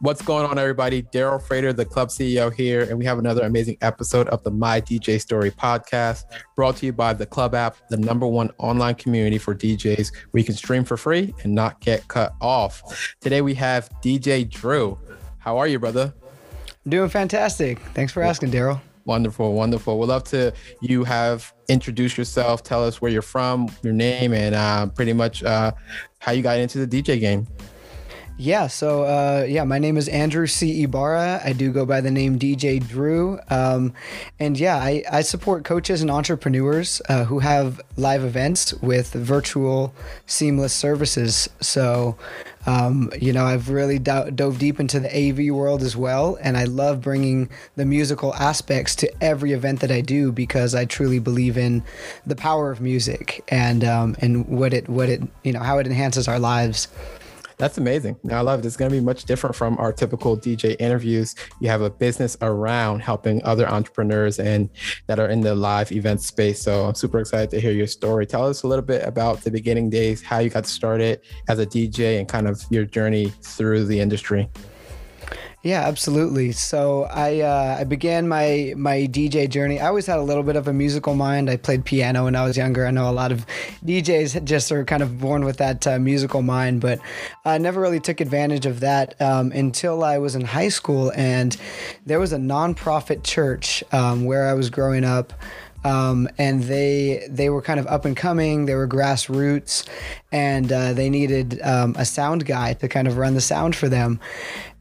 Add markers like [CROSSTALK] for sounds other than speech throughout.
What's going on, everybody? Daryl Frater, the club CEO here, and we have another amazing episode of the My DJ Story podcast brought to you by the Club app, the number one online community for DJs where you can stream for free and not get cut off. Today we have DJ Drew. How are you, brother? I'm doing fantastic. Thanks for asking, Daryl. Wonderful, wonderful. We'd love to you have introduce yourself, tell us where you're from, your name, and uh, pretty much uh, how you got into the DJ game. Yeah, so uh, yeah, my name is Andrew C. Ibarra. I do go by the name DJ Drew. Um, and yeah, I, I support coaches and entrepreneurs uh, who have live events with virtual seamless services. So, um, you know, I've really do- dove deep into the AV world as well. And I love bringing the musical aspects to every event that I do because I truly believe in the power of music and, um, and what it, what it, you know, how it enhances our lives. That's amazing. I love it. It's going to be much different from our typical DJ interviews. You have a business around helping other entrepreneurs and that are in the live event space. So I'm super excited to hear your story. Tell us a little bit about the beginning days, how you got started as a DJ, and kind of your journey through the industry. Yeah, absolutely. So I uh, I began my my DJ journey. I always had a little bit of a musical mind. I played piano when I was younger. I know a lot of DJs just are kind of born with that uh, musical mind, but I never really took advantage of that um, until I was in high school, and there was a nonprofit church um, where I was growing up. Um, and they they were kind of up and coming. They were grassroots, and uh, they needed um, a sound guy to kind of run the sound for them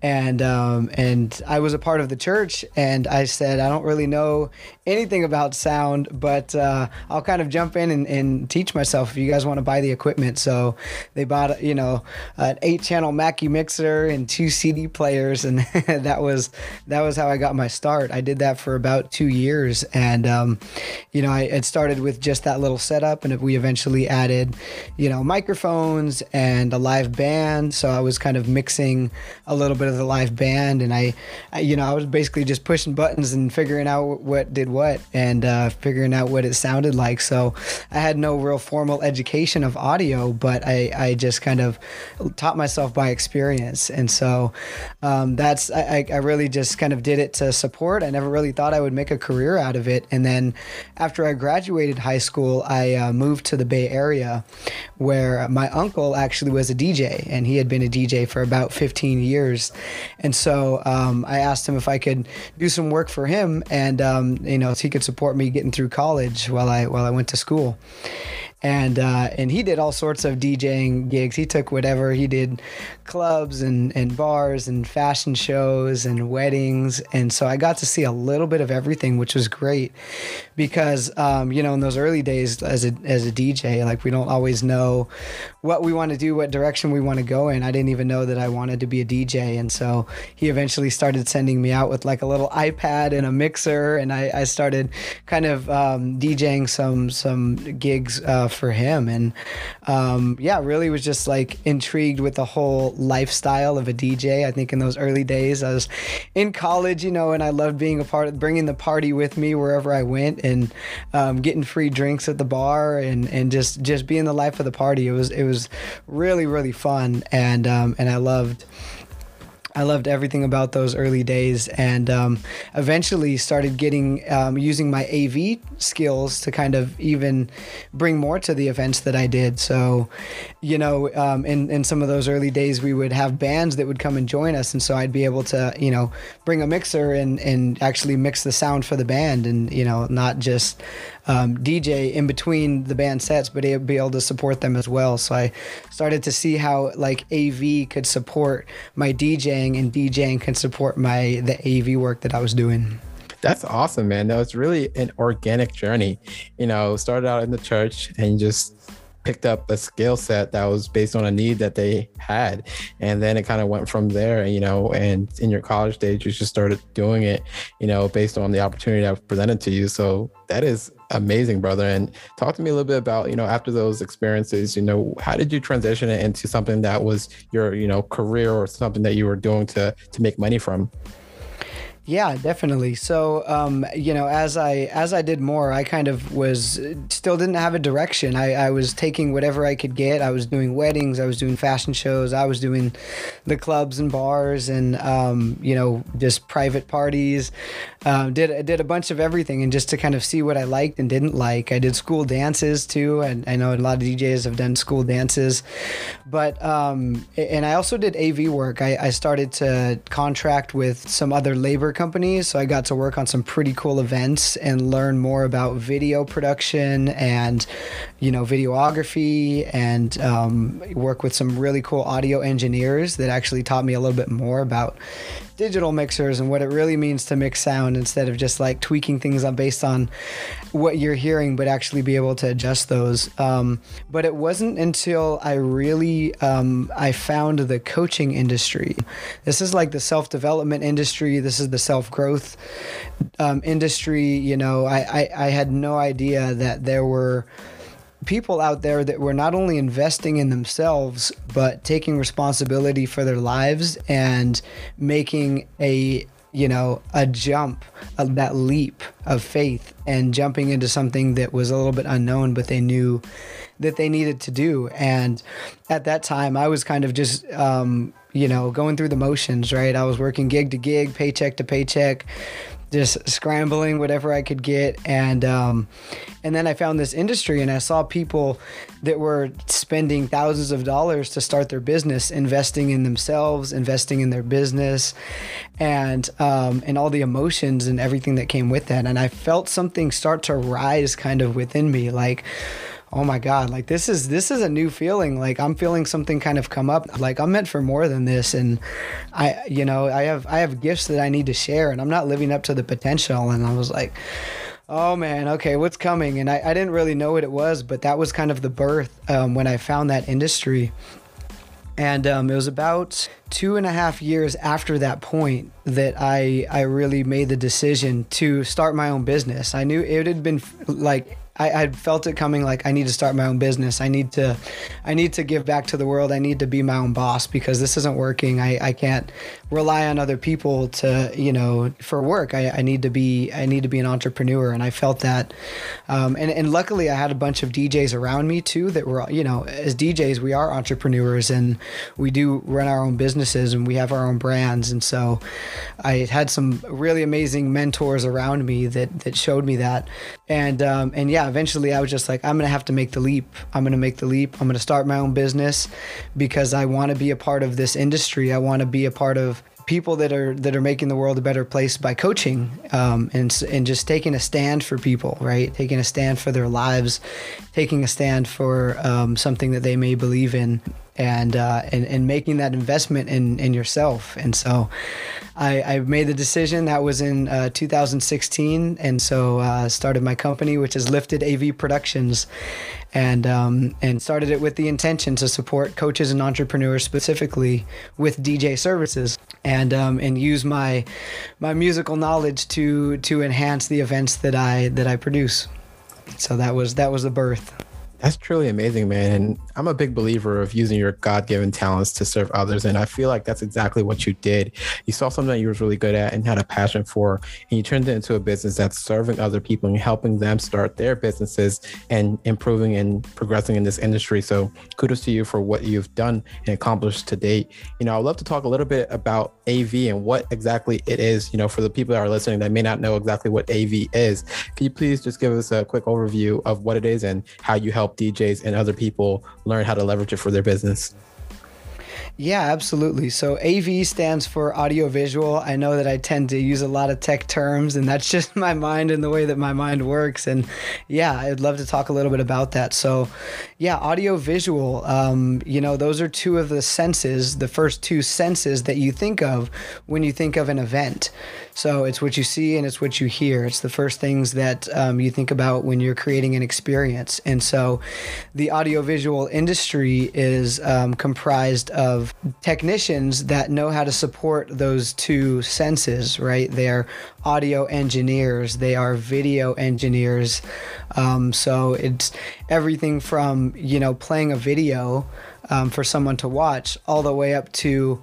and um, and I was a part of the church, and I said I don't really know anything about sound, but uh, I'll kind of jump in and, and, teach myself if you guys want to buy the equipment. So they bought you know an eight-channel Mackie mixer and two CD players, and [LAUGHS] that was that was how I got my start. I did that for about two years, and um, you know I it started with just that little setup, and we eventually added you know microphones and a live band. So I was kind of mixing a little bit bit of the live band, and I, I you know, I was basically just pushing buttons and figuring out what did what and uh, figuring out what it sounded like. So I had no real formal education of audio, but I, I just kind of taught myself by experience, and so um, that's I, I really just kind of did it to support. I never really thought I would make a career out of it, and then after I graduated high school, I uh, moved to the Bay Area, where my uncle actually was a DJ, and he had been a DJ for about 15 years. And so um, I asked him if I could do some work for him, and um, you know, if he could support me getting through college while I while I went to school and uh, and he did all sorts of DJing gigs. He took whatever he did, clubs and and bars and fashion shows and weddings, and so I got to see a little bit of everything, which was great, because um, you know in those early days as a as a DJ, like we don't always know what we want to do, what direction we want to go in. I didn't even know that I wanted to be a DJ, and so he eventually started sending me out with like a little iPad and a mixer, and I, I started kind of um, DJing some some gigs. Uh, for him. And um, yeah, really was just like intrigued with the whole lifestyle of a DJ. I think in those early days, I was in college, you know, and I loved being a part of bringing the party with me wherever I went and um, getting free drinks at the bar and, and just, just being the life of the party. It was, it was really, really fun. And, um, and I loved, I loved everything about those early days, and um, eventually started getting um, using my AV skills to kind of even bring more to the events that I did. So, you know, um, in in some of those early days, we would have bands that would come and join us, and so I'd be able to, you know, bring a mixer and and actually mix the sound for the band, and you know, not just um, DJ in between the band sets, but be able to support them as well. So I started to see how like AV could support my DJing and DJing can support my the AV work that I was doing. That's awesome, man. That was really an organic journey. You know, started out in the church and just picked up a skill set that was based on a need that they had and then it kind of went from there you know and in your college days you just started doing it you know based on the opportunity that was presented to you so that is amazing brother. And talk to me a little bit about you know after those experiences you know how did you transition it into something that was your you know career or something that you were doing to to make money from Yeah, definitely. So, um, you know, as I as I did more, I kind of was still didn't have a direction. I, I was taking whatever I could get. I was doing weddings. I was doing fashion shows. I was doing the clubs and bars, and um, you know, just private parties. Um, did did a bunch of everything, and just to kind of see what I liked and didn't like. I did school dances too, and I know a lot of DJs have done school dances, but um, and I also did AV work. I, I started to contract with some other labor companies. So I got to work on some pretty cool events and learn more about video production and, you know, videography and um, work with some really cool audio engineers that actually taught me a little bit more about digital mixers and what it really means to mix sound instead of just like tweaking things on based on what you're hearing, but actually be able to adjust those. Um, but it wasn't until I really um, I found the coaching industry. This is like the self development industry. This is the self growth um, industry. You know, I, I I had no idea that there were people out there that were not only investing in themselves but taking responsibility for their lives and making a you know a jump that leap of faith and jumping into something that was a little bit unknown but they knew that they needed to do. And at that time i was kind of just um, you know going through the motions right? I was working gig to gig paycheck to paycheck just scrambling whatever I could get, and um, and then I found this industry, and I saw people that were spending thousands of dollars to start their business, investing in themselves, investing in their business, and um, and all the emotions and everything that came with that, and I felt something start to rise kind of within me, like oh my god like this is this is a new feeling. Like i'm feeling something kind of come up like i'm meant for more than this. And i you know i have i have gifts that i need to share and i'm not living up to the potential. And i was like oh man okay what's coming? And i, I didn't really know what it was but that was kind of the birth um, when i found that industry. And um, it was about two and a half years after that point that I I really made the decision to start my own business. I knew it had been like I, felt it coming like I need to start my own business. I need to I need to give back to the world. I need to be my own boss because this isn't working. I, I can't rely on other people to, you know, for work. I, I need to be I need to be an entrepreneur and I felt that. Um, and, and luckily I had a bunch of DJs around me too that were you know, as DJs we are entrepreneurs and we do run our own businesses and we have our own brands. And so I had some really amazing mentors around me that that showed me that. And um, and yeah, eventually I was just like, I'm gonna have to make the leap. I'm gonna make the leap. I'm gonna start my own business because I want to be a part of this industry. I want to be a part of people that are that are making the world a better place by coaching um, and and just taking a stand for people, right? Taking a stand for their lives, taking a stand for um, something that they may believe in, and uh, and and making that investment in in yourself. And so, I, I made the decision. That was in uh, 2016, and so uh, started my company, which is Lifted AV Productions, and um, and started it with the intention to support coaches and entrepreneurs specifically with DJ services, and um, and use my my musical knowledge to to enhance the events that I that I produce. So that was that was the birth. That's truly amazing, man. And I'm a big believer of using your God given talents to serve others. And I feel like that's exactly what you did. You saw something that you were really good at and had a passion for, and you turned it into a business that's serving other people and helping them start their businesses and improving and progressing in this industry. So kudos to you for what you've done and accomplished to date. You know, I'd love to talk a little bit about AV and what exactly it is, you know, for the people that are listening that may not know exactly what AV is. Can you please just give us a quick overview of what it is and how you help DJs and other people learn how to leverage it for their business? Yeah, absolutely. So AV stands for audio visual. I know that I tend to use a lot of tech terms, and that's [LAUGHS] just my mind and the way that my mind works. And yeah, I'd love to talk a little bit about that. So, yeah, audio visual, um, you know, those are two of the senses, the first two senses that you think of when you think of an event. So it's what you see and it's what you hear. It's the first things that um, you think about when you're creating an experience. And so the audiovisual industry is um, comprised of technicians that know how to support those two senses, right? They're audio engineers, they are video engineers. Um, so it's everything from, you know, playing a video um, for someone to watch, all the way up to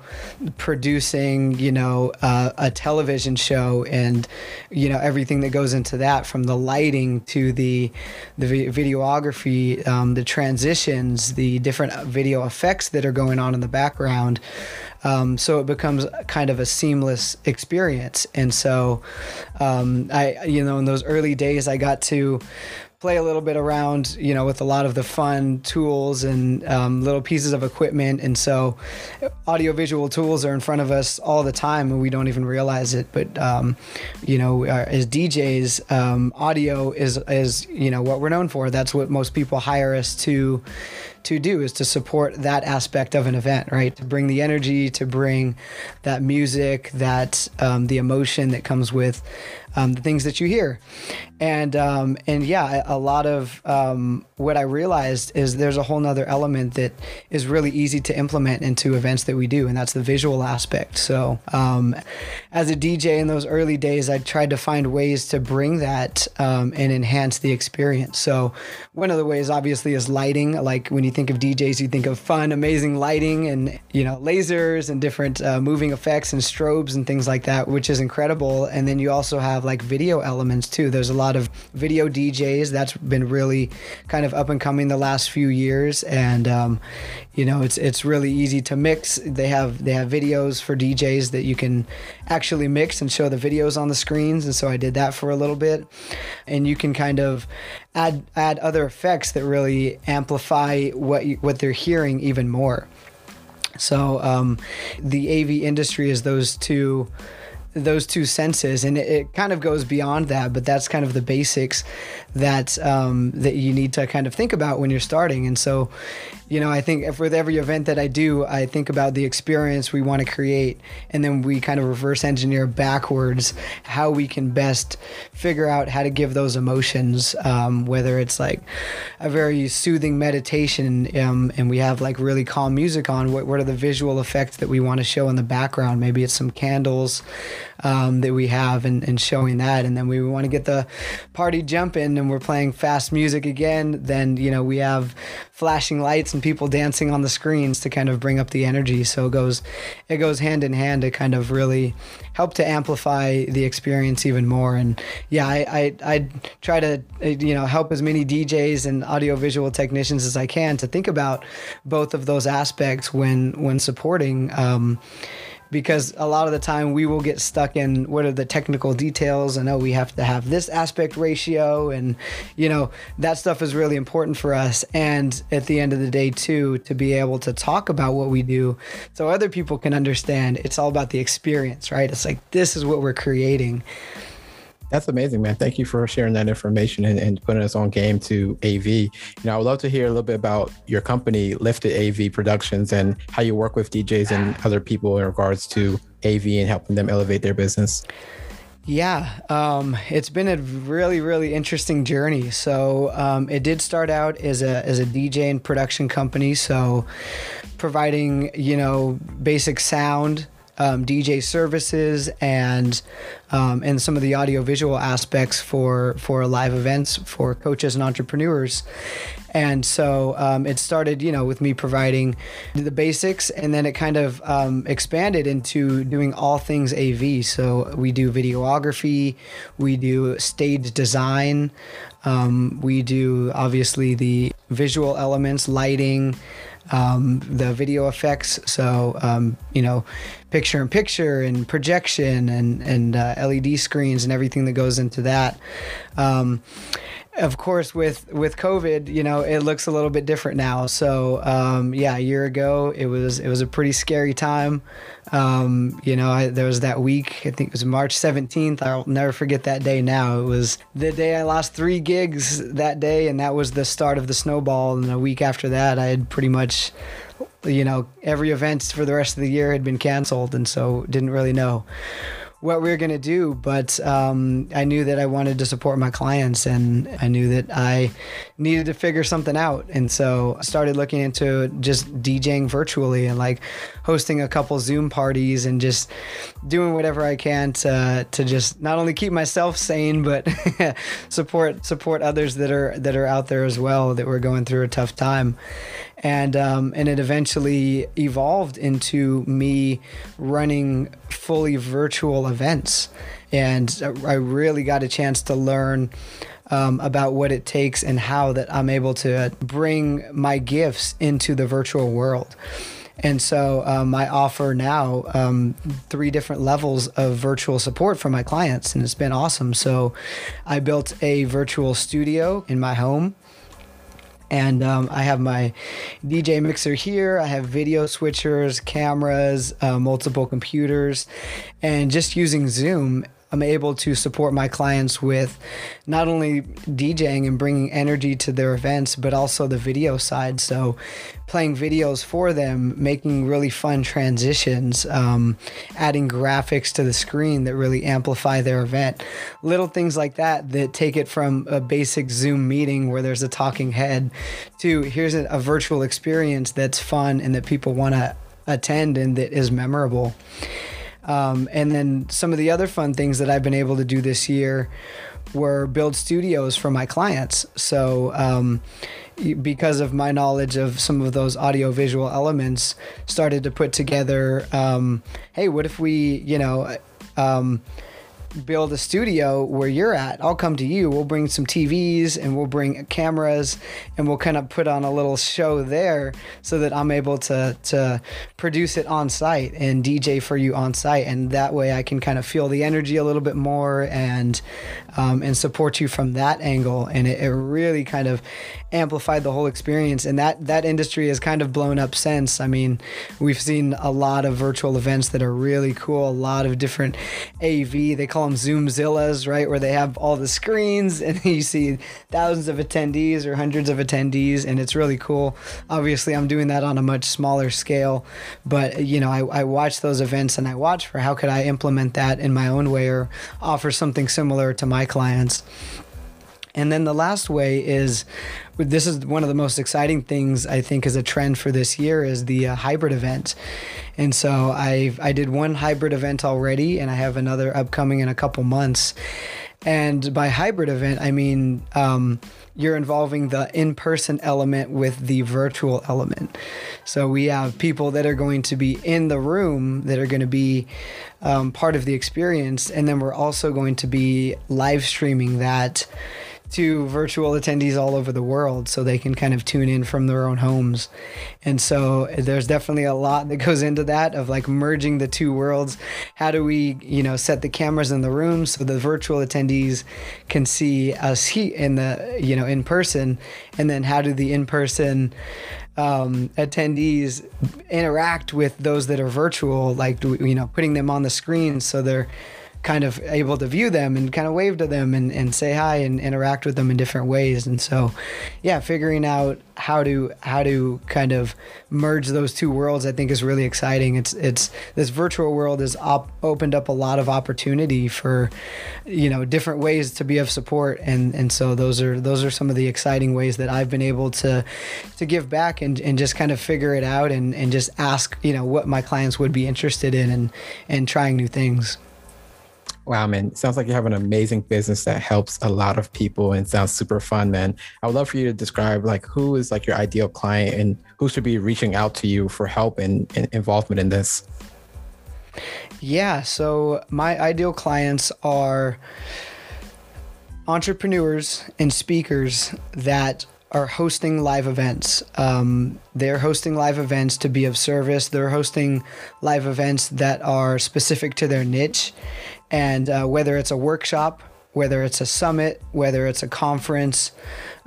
producing, you know, uh, a television show and, you know, everything that goes into that, from the lighting to the the videography, um, the transitions, the different video effects that are going on in the background. Um, so it becomes kind of a seamless experience. And so, um, I, you know, in those early days, I got to play a little bit around, you know, with a lot of the fun tools and um, little pieces of equipment. And so, audiovisual tools are in front of us all the time, and we don't even realize it. But um, you know, as DJs, um, audio is is you know what we're known for. That's what most people hire us to to do is to support that aspect of an event, right? To bring the energy, to bring that music, that um, the emotion that comes with um, the things that you hear, and um, and yeah, a lot of um, what I realized is there's a whole nother element that is really easy to implement into events that we do, and that's the visual aspect. So, um, as a DJ in those early days, I tried to find ways to bring that um, and enhance the experience. So, one of the ways, obviously, is lighting. Like when you think of DJs, you think of fun, amazing lighting, and you know lasers and different uh, moving effects and strobes and things like that, which is incredible. And then you also have like video elements too. There's a lot of video DJs that's been really kind of up and coming the last few years, and um, you know it's it's really easy to mix. They have they have videos for DJs that you can actually mix and show the videos on the screens, and so I did that for a little bit, and you can kind of add add other effects that really amplify what you, what they're hearing even more. So um, the AV industry is those two those two senses and it, it, kind of goes beyond that but that's kind of the basics that um, that you need to kind of think about when you're starting and so you know, I think if with every event that I do, I think about the experience we want to create, and then we kind of reverse engineer backwards how we can best figure out how to give those emotions. Um, whether it's like a very soothing meditation, um, and we have like really calm music on. What, what are the visual effects that we want to show in the background? Maybe it's some candles um, that we have, and, and showing that, and then we want to get the party jumping, and we're playing fast music again. Then you know we have flashing lights and people dancing on the screens to kind of bring up the energy. So it goes it goes hand in hand to kind of really help to amplify the experience even more. And yeah, I I, I try to you know help as many DJs and audiovisual technicians as I can to think about both of those aspects when when supporting. Um, because a lot of the time we will get stuck in what are the technical details and oh we have to have this aspect ratio and you know that stuff is really important for us. And at the end of the day too to be able to talk about what we do so other people can understand it's all about the experience right? It's like this is what we're creating that's amazing, man. Thank you for sharing that information and, and, putting us on game to AV. You know, I would love to hear a little bit about your company, Lifted AV Productions, and how you work with DJs and other people in regards to AV and helping them elevate their business. Yeah, um, it's been a really, really interesting journey. So um, it did start out as a as a DJ and production company, so providing you know basic sound um, DJ services and um, and some of the audio visual aspects for for live events for coaches and entrepreneurs. And so um, it started, you know, with me providing the basics, and then it kind of um, expanded into doing all things AV. So we do videography, we do stage design, um, we do obviously the visual elements, lighting um, the video effects. So, um, you know, picture in picture and projection and, and uh, LED screens and everything that goes into that. Um, of course, with with COVID, you know, it looks a little bit different now. So, um, yeah, a year ago, it was it was a pretty scary time. Um, you know, I, there was that week. I think it was March 17th. I'll never forget that day. Now it was the day I lost three gigs that day, and that was the start of the snowball. And a week after that, I had pretty much, you know, every event for the rest of the year had been canceled, and so didn't really know what we were going to do, but um, I knew that I wanted to support my clients and I knew that I needed to figure something out. And so I started looking into just DJing virtually and like hosting a couple Zoom parties and just doing whatever I can to, to just not only keep myself sane, but [LAUGHS] support, support others that are, that are out there as well that were going through a tough time and um, and it eventually evolved into me running fully virtual events, and I really got a chance to learn. Um, about what it takes and how that I'm able to bring my gifts into the virtual world. And so um, I offer now um, three different levels of virtual support for my clients, and it's been awesome. So I built a virtual studio in my home and um, I have my DJ mixer here. I have video switchers, cameras, uh, multiple computers, and just using Zoom I'm able to support my clients with not only DJing and bringing energy to their events, but also the video side. So, playing videos for them, making really fun transitions, um, adding graphics to the screen that really amplify their event. Little things like that that take it from a basic Zoom meeting where there's a talking head to here's a, a virtual experience that's fun and that people want to attend and that is memorable. Um, and then some of the other fun things that I've been able to do this year were build studios for my clients. So, um, because of my knowledge of some of those audio visual elements, started to put together, um, hey, what if we, you know, um, build a studio where you're at. I'll come to you. We'll bring some TVs and we'll bring cameras and we'll kind of put on a little show there so that I'm able to to produce it on site and DJ for you on site. And that way I can kind of feel the energy a little bit more and um, and support you from that angle. And it, it really kind of amplified the whole experience. And that that industry has kind of blown up since. I mean, we've seen a lot of virtual events that are really cool. A lot of different AV. They call them Zoomzillas, right, where they have all the screens [LAUGHS] and you see thousands of attendees or hundreds of attendees, and it's really cool. Obviously, I'm doing that on a much smaller scale, but you know, I, I watch those events and I watch for how could I implement that in my own way or offer something similar to my clients. And then the last way is this is one of the most exciting things I think is a trend for this year is the uh, hybrid event. And so I I did one hybrid event already and I have another upcoming in a couple months. And by hybrid event, I mean um, you're involving the in person element with the virtual element. So we have people that are going to be in the room that are going to be um, part of the experience. And then we're also going to be live streaming that to virtual attendees all over the world so they can kind of tune in from their own homes. And so there's definitely a lot that goes into that of like merging the two worlds. How do we, you know, set the cameras in the room so the virtual attendees can see us in the, you know, in person? And then how do the in person um, attendees interact with those that are virtual, like, you know, putting them on the screen so they're, kind of able to view them and kind of wave to them and, and say hi and interact with them in different ways. And so, yeah, figuring out how to how to kind of merge those two worlds, I think, is really exciting. It's it's this virtual world has op- opened up a lot of opportunity for, you know, different ways to be of support, and and so those are those are some of the exciting ways that I've been able to to give back and, and just kind of figure it out and and just ask you know what my clients would be interested in and and trying new things. Wow, man. Sounds like you have an amazing business that helps a lot of people and sounds super fun, man. I would love for you to describe like who is like your ideal client and who should be reaching out to you for help and, and involvement in this. Yeah, so my ideal clients are entrepreneurs and speakers that are hosting live events. Um, they're hosting live events to be of service. They're hosting live events that are specific to their niche and uh, whether it's a workshop, whether it's a summit, whether it's a conference,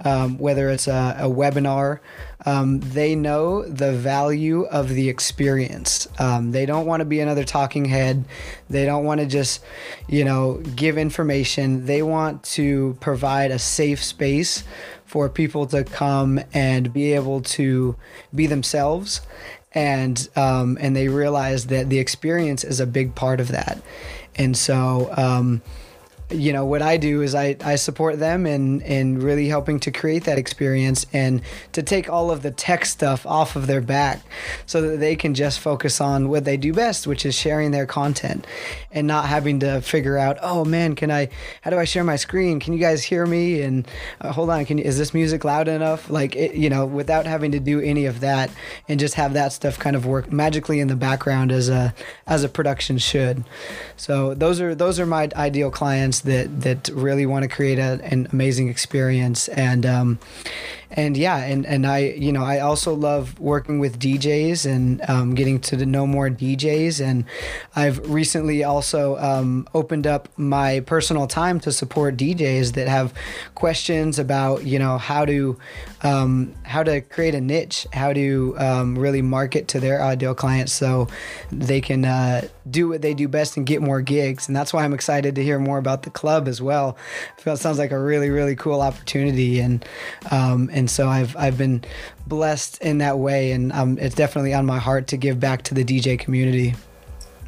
um, whether it's a, a webinar, um, they know the value of the experience. Um, they don't want to be another talking head. They don't want to just, you know, give information. They want to provide a safe space for people to come and be able to be themselves and um, and they realize that the experience is a big part of that And so, um, you know what I do is I, I support them in in really helping to create that experience and to take all of the tech stuff off of their back so that they can just focus on what they do best which is sharing their content and not having to figure out oh man can I how do I share my screen? Can you guys hear me? And uh, hold on can you, is this music loud enough? Like it, you know without having to do any of that and just have that stuff kind of work magically in the background as a as a production should. So those are those are my ideal clients that that really want to create a, an amazing experience. And um, and yeah, and and I you know I also love working with DJs and um, getting to know more DJs, and I've recently also um, opened up my personal time to support DJs that have questions about you know how to um, how to create a niche, how to um, really market to their ideal clients so they can uh, do what they do best and get more gigs, and that's why I'm excited to hear more about the club as well. It sounds like a really really cool opportunity, and um, and so I've I've been blessed in that way, and um, it's definitely on my heart to give back to the DJ community.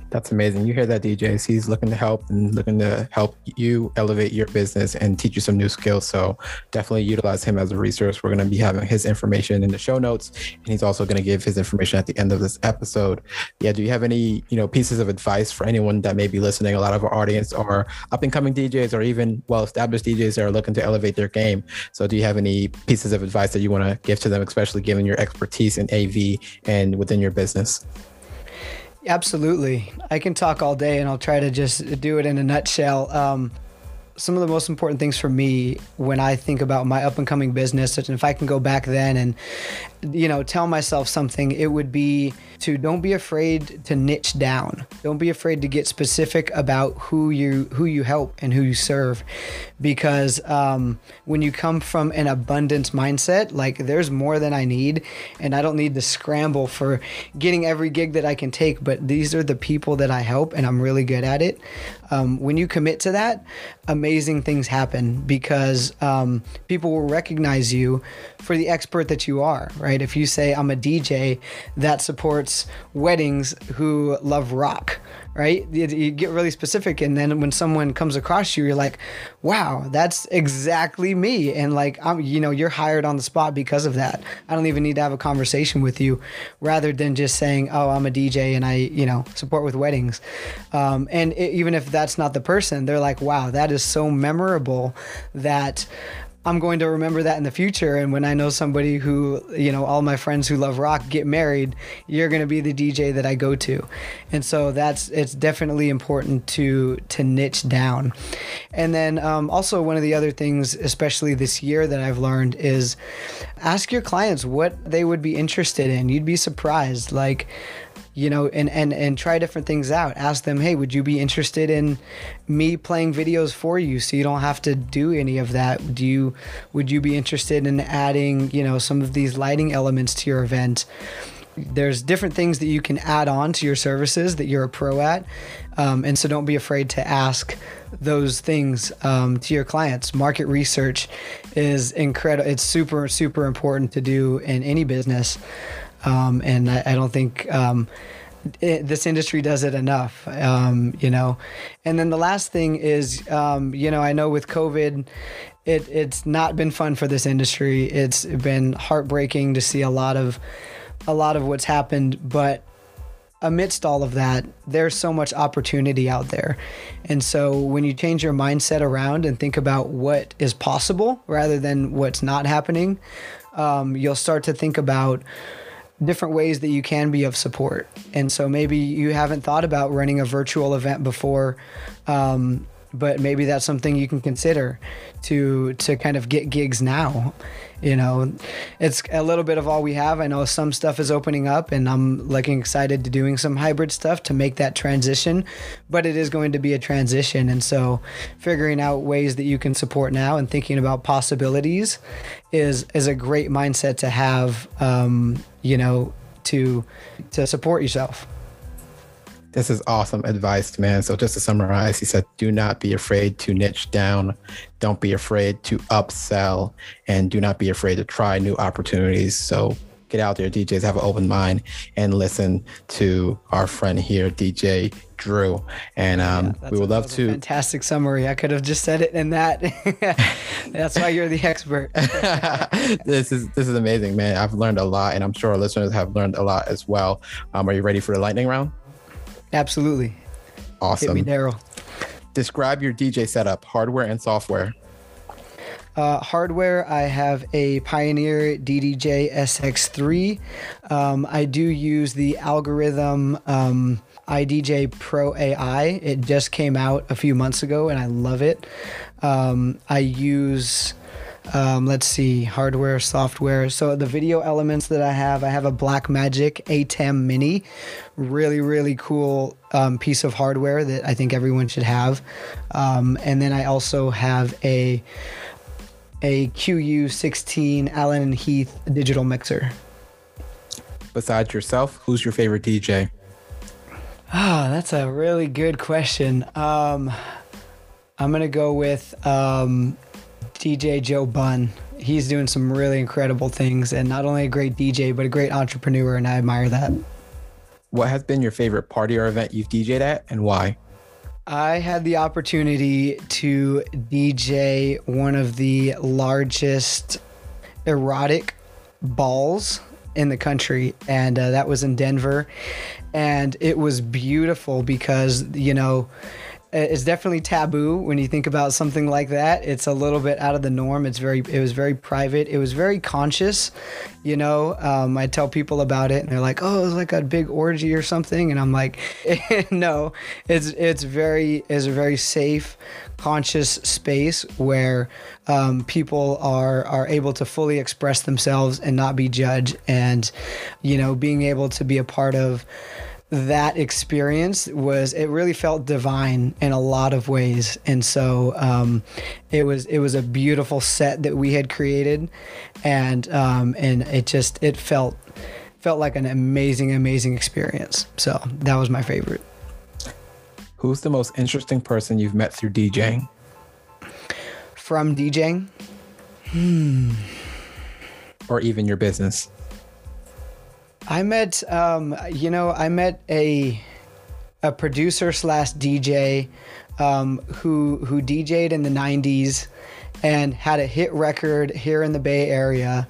That's amazing. You hear that, DJs? He's looking to help and looking to help you elevate your business and teach you some new skills. So definitely utilize him as a resource. We're going to be having his information in the show notes, and he's also going to give his information at the end of this episode. Yeah. Do you have any you know pieces of advice for anyone that may be listening? A lot of our audience are up and coming DJs or even well established DJs that are looking to elevate their game. So do you have any pieces of advice that you want to give to them, especially given your expertise in AV and within your business? Absolutely. I can talk all day and I'll try to just do it in a nutshell. Um, some of the most important things for me when I think about my up and coming business, and if I can go back then and, you know, tell myself something, it would be to don't be afraid to niche down. Don't be afraid to get specific about who you who you help and who you serve, because um, when you come from an abundance mindset, like there's more than I need, and I don't need to scramble for getting every gig that I can take. But these are the people that I help, and I'm really good at it. Um, when you commit to that, amazing things happen because um, people will recognize you for the expert that you are. Right? If you say I'm a DJ that supports weddings who love rock, right? You, you, get really specific, and then when someone comes across you, you're like, "Wow, that's exactly me," and like, I'm, you know, you're hired on the spot because of that. I don't even need to have a conversation with you, rather than just saying, "Oh, I'm a DJ and I, you know, support with weddings," um, and it, even if that's not the person, they're like, "Wow, that is so memorable that." I'm going to remember that in the future. And when I know somebody who, you know, all my friends who love rock get married, you're going to be the DJ that I go to. And so that's, it's definitely important to, to niche down. And then um, also one of the other things, especially this year that I've learned is ask your clients what they would be interested in. You'd be surprised. Like, you know, and, and, and try different things out. Ask them, hey, would you be interested in me playing videos for you so you don't have to do any of that? Do you, would you be interested in adding, you know, some of these lighting elements to your event? There's different things that you can add on to your services that you're a pro at. Um, and so don't be afraid to ask those things um, to your clients. Market research is incredible. It's super, super important to do in any business. Um, and I, I, don't think um, it, this industry does it enough, um, you know. And then the last thing is, um, you know, I know with COVID, it, it's not been fun for this industry. It's been heartbreaking to see a lot of a lot of what's happened, but amidst all of that, there's so much opportunity out there. And so when you change your mindset around and think about what is possible rather than what's not happening, um, you'll start to think about different ways that you can be of support. And so maybe you haven't thought about running a virtual event before, um, but maybe that's something you can consider to to kind of get gigs now you know? It's a little bit of all we have. I know some stuff is opening up and i'm looking excited to doing some hybrid stuff to make that transition but it is going to be a transition. And so figuring out ways that you can support now and thinking about possibilities is is a great mindset to have um, you know to to support yourself this is awesome advice, man. So just to summarize, he said, do not be afraid to niche down. Don't be afraid to upsell and do not be afraid to try new opportunities. So get out there, DJs, have an open mind and listen to our friend here, DJ Drew. And um, Yeah, we would a- love that was a to. Fantastic summary. I could have just said it in that. [LAUGHS] that's why you're the expert. [LAUGHS] this is this is amazing, man. I've learned a lot, and I'm sure our listeners have learned a lot as well. Um, are you ready for the lightning round? Absolutely. Awesome. Hit me. Daryl. Describe your DJ setup, hardware and software. Uh, hardware, I have a Pioneer DDJ SX3. Um, I do use the Algoriddim um, iDJ Pro AI. It just came out a few months ago and I love it. Um, I use. Um, let's see, hardware, software. So the video elements that I have, I have a Blackmagic ATEM Mini, really, really cool um, piece of hardware that I think everyone should have. Um, and then I also have a a QU16 Allen and Heath digital mixer. Besides yourself, who's your favorite DJ? Ah, that's a really good question. Um, I'm gonna go with um, DJ Joe Bunn. He's doing some really incredible things, and not only a great DJ, but a great entrepreneur, and I admire that. What has been your favorite party or event you've DJed at, and why? I had the opportunity to DJ one of the largest erotic balls in the country, and uh, that was in Denver. And it was beautiful because, you know, it's definitely taboo when you think about something like that. It's a little bit out of the norm. It's very, it was very private. It was very conscious, you know. Um, I tell people about it, and they're like, "Oh, it's like a big orgy or something," and I'm like, [LAUGHS] "No, it's it's very it's a very safe, conscious space where um, people are are able to fully express themselves and not be judged, and you know, being able to be a part of." That experience was it really felt divine in a lot of ways. And so um, it was it was a beautiful set that we had created. And um, and it just it felt felt like an amazing amazing experience. So that was my favorite. Who's the most interesting person you've met through DJing? from DJing? Or even your business? I met, um, you know, I met a a producer slash DJ um, who who DJ'd in the '90s and had a hit record here in the Bay Area,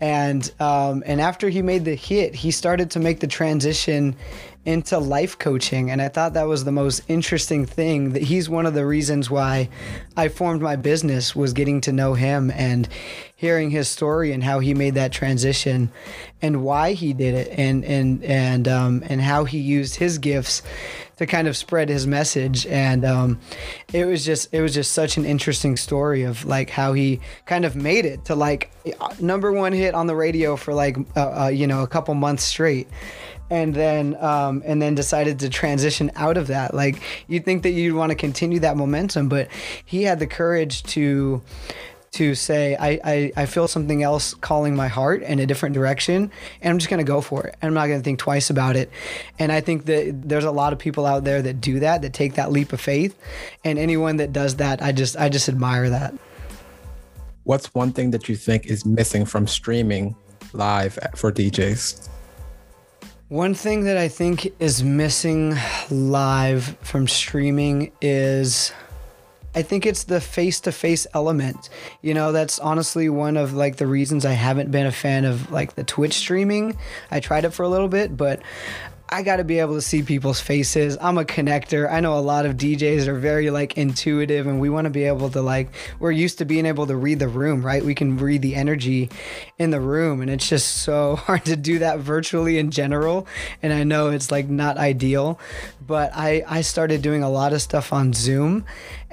and um, and after he made the hit, he started to make the transition into life coaching and i thought that was the most interesting thing that he's one of the reasons why i formed my business was getting to know him and hearing his story and how he made that transition and why he did it and and and um, and how he used his gifts to kind of spread his message. And um, it was just it was just such an interesting story of like how he kind of made it to like number one hit on the radio for like uh, uh, you know a couple months straight and then um, and then decided to transition out of that. Like you'd think that you'd want to continue that momentum, but he had the courage to to say I, I, I feel something else calling my heart in a different direction and i'm just going to go for it and i'm not going to think twice about it and i think that there's a lot of people out there that do that that take that leap of faith and anyone that does that i just i just admire that What's one thing that you think is missing from streaming live for DJs? One thing that I think is missing live from streaming is I think it's the face to face element. You know, that's honestly one of like the reasons I haven't been a fan of like the Twitch streaming. I tried it for a little bit, but I got to be able to see people's faces. I'm a connector. I know a lot of DJs are very like intuitive and we want to be able to like we're used to being able to read the room, right? We can read the energy in the room and it's just so [LAUGHS] hard to do that virtually in general. And I know it's like not ideal, but I I started doing a lot of stuff on Zoom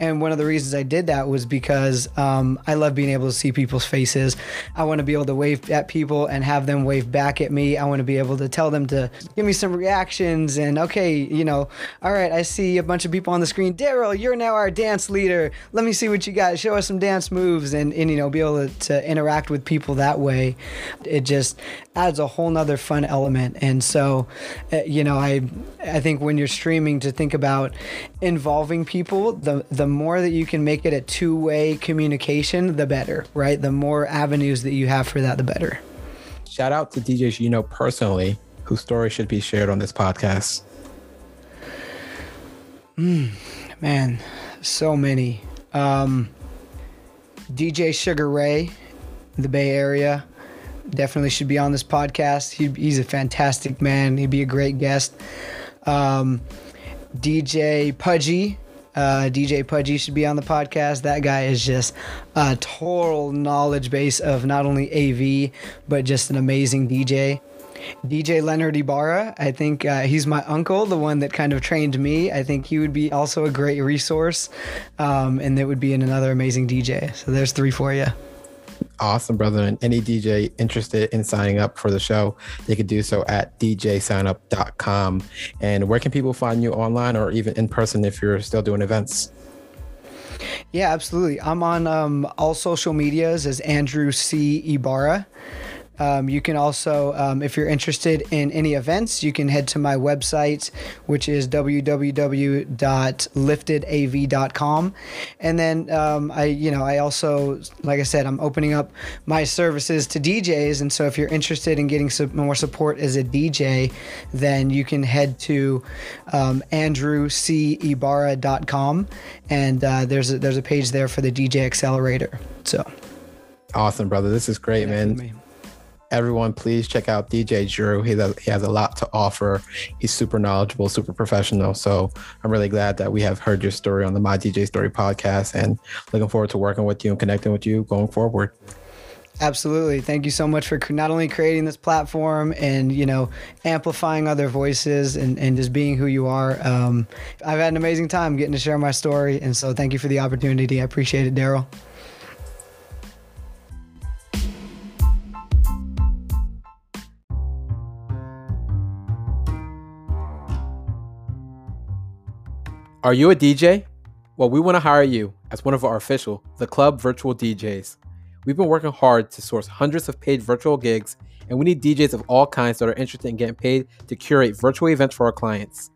and one of the reasons I did that was because um, I love being able to see people's faces. I want to be able to wave at people and have them wave back at me. I want to be able to tell them to give me some reactions and, okay, you know, all right, I see a bunch of people on the screen. Daryl, you're now our dance leader. Let me see what you got. Show us some dance moves and, and you know, be able to, to interact with people that way. It just adds a whole nother fun element. And so, uh, you know, I, I think when you're streaming to think about involving people, the, the more that you can make it a two-way communication, the better, right? The more avenues that you have for that, the better. shout out to you know personally whose story should be shared on this podcast. Mm, man, so many. Um, DJ Sugar Ray, the Bay Area, definitely should be on this podcast. He, he's a fantastic man. He'd be a great guest. Um, DJ Pudgy, uh, DJ Pudgy should be on the podcast. That guy is just a total knowledge base of not only AV, but just an amazing DJ. DJ Leonard Ibarra, I think uh, he's my uncle, the one that kind of trained me. I think he would be also a great resource, um, and that would be another amazing DJ. So there's three for you. Awesome, brother. And any DJ interested in signing up for the show, they could do so at djsignup.com. And where can people find you online or even in person if you're still doing events? Yeah, absolutely. I'm on um, all social medias as Andrew C. Ibarra. Um, you can also, um, if you're interested in any events, you can head to my website, which is www.liftedav.com. And then um, I, you know, I also, like I said, I'm opening up my services to DJs. And so if you're interested in getting some more support as a DJ, then you can head to um, andrewcibarra.com. And uh, there's, a, there's a page there for the DJ Accelerator. So. Awesome, brother. This is great, man everyone, please check out DJ Drew. He, he has a lot to offer. He's super knowledgeable, super professional. So I'm really glad that we have heard your story on the My DJ Story podcast and looking forward to working with you and connecting with you going forward. Absolutely. Thank you so much for not only creating this platform and, you know, amplifying other voices and, and just being who you are. Um, I've had an amazing time getting to share my story. And so thank you for the opportunity. I appreciate it, Daryl. Are you a DJ? Well, we want to hire you as one of our official The Club Virtual DJs. We've been working hard to source hundreds of paid virtual gigs, and we need DJs of all kinds that are interested in getting paid to curate virtual events for our clients.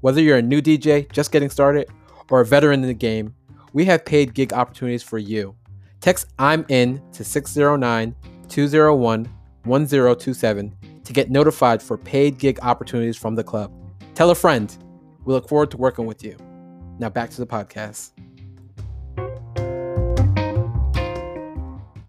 Whether you're a new DJ just getting started or a veteran in the game, we have paid gig opportunities for you. Text I'm in to 609 201 1027 to get notified for paid gig opportunities from the club. Tell a friend we look forward to working with you. Now back to the podcast.